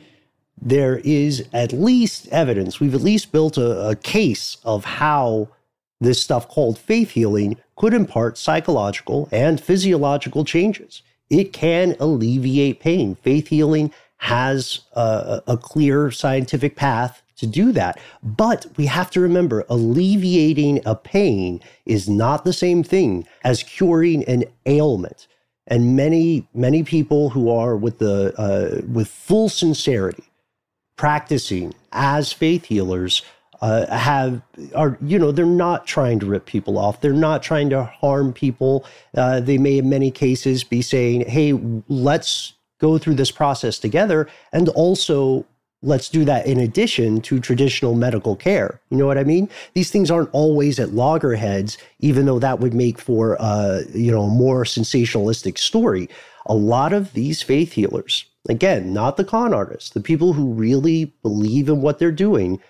there is at least evidence. We've at least built a, a case of how this stuff called faith healing could impart psychological and physiological changes. It can alleviate pain. Faith healing has a, a clear scientific path to do that. But we have to remember alleviating a pain is not the same thing as curing an ailment. And many, many people who are with the uh, with full sincerity practicing as faith healers uh, have are you know they're not trying to rip people off. They're not trying to harm people. Uh, they may in many cases be saying hey let's go through this process together and also let's do that in addition to traditional medical care. You know what i mean? These things aren't always at loggerheads even though that would make for uh, you know a more sensationalistic story. A lot of these faith healers again not the con artists the people who really believe in what they're doing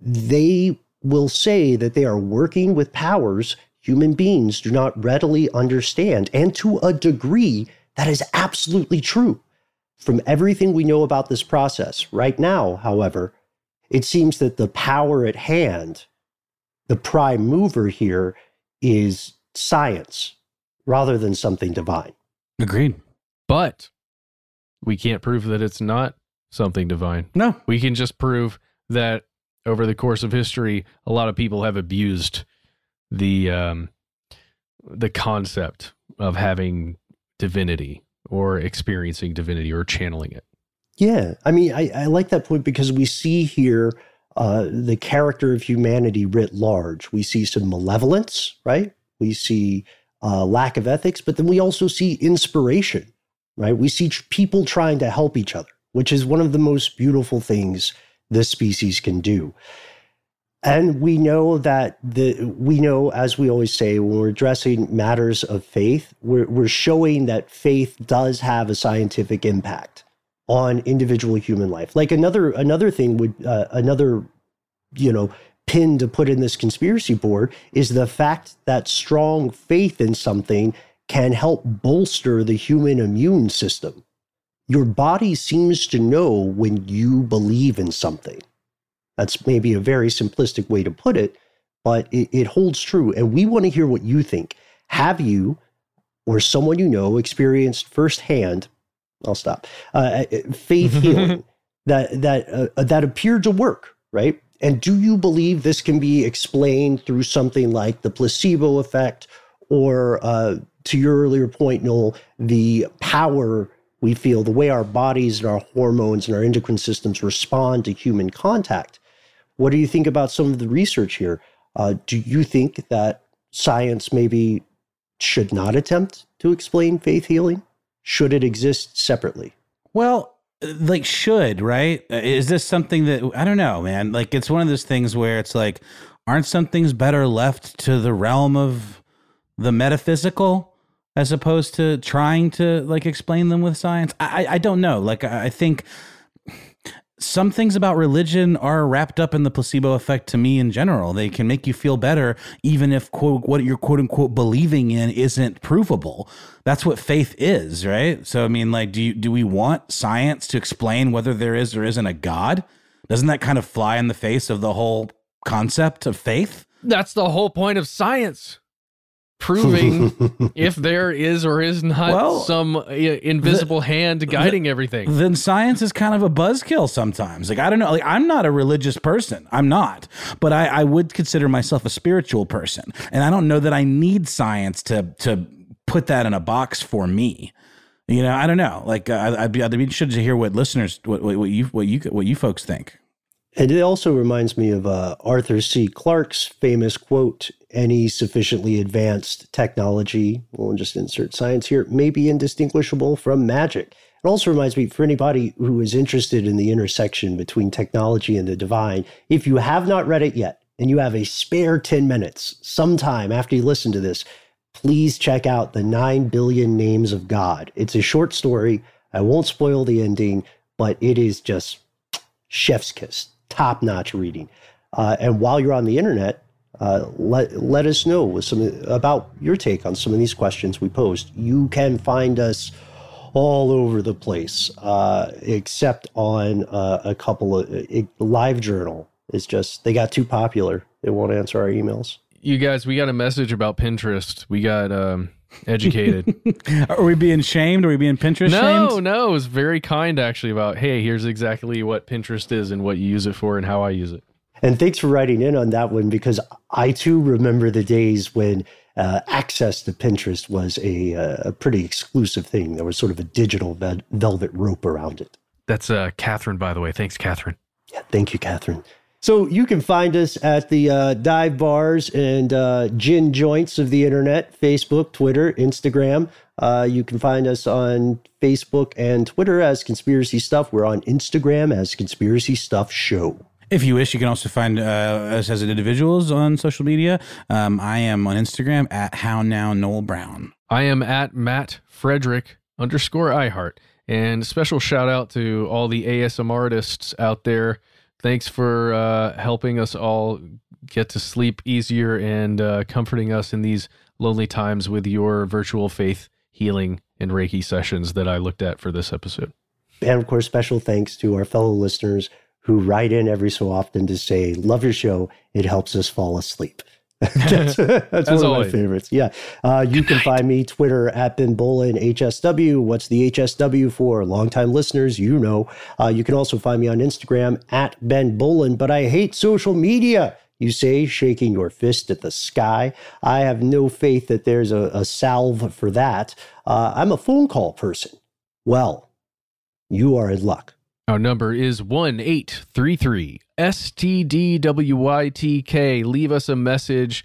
they will say that they are working with powers human beings do not readily understand. And to a degree, that is absolutely true. From everything we know about this process, right now, however, it seems that the power at hand, the prime mover here, is science rather than something divine. Agreed. But we can't prove that it's not something divine. No. We can just prove that over the course of history, a lot of people have abused the um, the concept of having divinity or experiencing divinity or channeling it. Yeah, I mean, I, I like that point because we see here uh, the character of humanity writ large. We see some malevolence, right? We see uh, lack of ethics, but then we also see inspiration, right? We see people trying to help each other, which is one of the most beautiful things this species can do. And we know that the we know, as we always say, when we're addressing matters of faith, we're, we're showing that faith does have a scientific impact on individual human life. Like another another thing would uh, another you know pin to put in this conspiracy board is the fact that strong faith in something can help bolster the human immune system your body seems to know when you believe in something. That's maybe a very simplistic way to put it, but it, it holds true. And we want to hear what you think. Have you or someone you know experienced firsthand? I'll stop. Uh, uh faith healing that that uh, that appeared to work, right? And do you believe this can be explained through something like the placebo effect, or uh, to your earlier point, Noel, the power we feel, the way our bodies and our hormones and our endocrine systems respond to human contact. What do you think about some of the research here? Uh, do you think that science maybe should not attempt to explain faith healing? Should it exist separately? Well, like should right is this something that i don't know man like it's one of those things where it's like aren't some things better left to the realm of the metaphysical as opposed to trying to like explain them with science. I I don't know. Like I think some things about religion are wrapped up in the placebo effect to me in general. They can make you feel better even if quote what you're quote unquote believing in isn't provable. That's what faith is, right? So I mean like do you do we want science to explain whether there is or isn't a god? Doesn't that kind of fly in the face of the whole concept of faith? That's the whole point of science proving if there is or is not well, some uh, invisible the, hand guiding the, everything. Then science is kind of a buzzkill sometimes. Like I don't know. Like I'm not a religious person. I'm not, but I, I would consider myself a spiritual person, and I don't know that I need science to to put that in a box for me. You know, I don't know. Like uh, I'd be I'd be interested to hear what listeners what, what, what you what you what you folks think And it also reminds me of uh, Arthur C. Clarke's famous quote any sufficiently advanced technology, we'll just insert science here, may be indistinguishable from magic. It also reminds me for anybody who is interested in the intersection between technology and the divine, if you have not read it yet and you have a spare 10 minutes sometime after you listen to this, please check out The Nine Billion Names of God. It's a short story. I won't spoil the ending, but it is just chef's kiss, top notch reading. Uh, and while you're on the internet, uh, let let us know some about your take on some of these questions we posed. You can find us all over the place, uh, except on uh, a couple of uh, Live Journal. Is just they got too popular. They won't answer our emails. You guys, we got a message about Pinterest. We got um, educated. Are we being shamed? Are we being Pinterest no, shamed? no, it was very kind actually about, hey, here's exactly what Pinterest is and what you use it for and how I use it. And thanks for writing in on that one because I too remember the days when uh, access to Pinterest was a, uh, a, pretty exclusive thing. There was sort of a digital velvet rope around it. That's uh, Catherine, by the way. Thanks, Catherine. Yeah, thank you, Catherine. So you can find us at the uh, dive bars and uh, gin joints of the internet Facebook, Twitter, Instagram. Uh, you can find us on Facebook and Twitter as Conspiracy Stuff. We're on Instagram as Conspiracy Stuff Show. If you wish, you can also find uh, us as individuals on social media. Um, I am on Instagram at How Now Noel Brown. I am at Matt Frederick underscore iHeart. And special shout out to all the ASMR artists out there thanks for uh, helping us all get to sleep easier and uh, comforting us in these lonely times with your virtual faith healing and Reiki sessions that I looked at for this episode. And of course, special thanks to our fellow listeners who write in every so often to say, Love your show. It helps us fall asleep. that's, that's one of my favorites. Yeah. Uh, you can find me Twitter at Ben Bowlin HSW. What's the HSW for? Longtime listeners, you know. Uh, you can also find me on Instagram at Ben Bowlin. But I hate social media. You say, shaking your fist at the sky. I have no faith that there's a, a salve for that. Uh, I'm a phone call person. Well, you are in luck. Our number is 1833 STDWYTK. Leave us a message,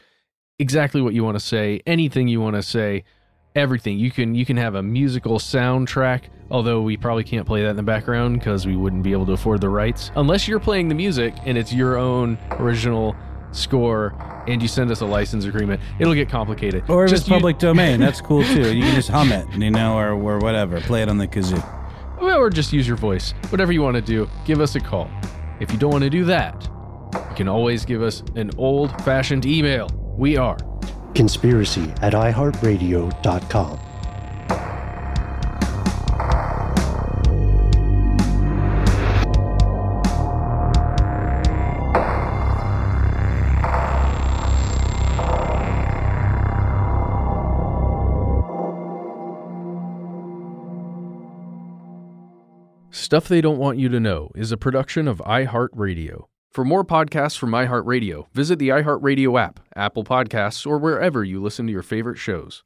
exactly what you want to say, anything you want to say, everything. You can you can have a musical soundtrack, although we probably can't play that in the background because we wouldn't be able to afford the rights. Unless you're playing the music and it's your own original score and you send us a license agreement, it'll get complicated. Or if just it's public domain, that's cool too. You can just hum it, you know, or, or whatever. Play it on the kazoo or just use your voice. Whatever you want to do, give us a call. If you don't want to do that, you can always give us an old fashioned email. We are conspiracy at iheartradio.com. Stuff They Don't Want You to Know is a production of iHeartRadio. For more podcasts from iHeartRadio, visit the iHeartRadio app, Apple Podcasts, or wherever you listen to your favorite shows.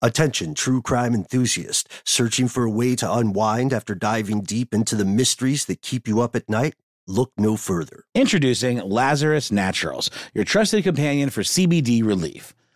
Attention, true crime enthusiast, searching for a way to unwind after diving deep into the mysteries that keep you up at night? Look no further. Introducing Lazarus Naturals, your trusted companion for CBD relief.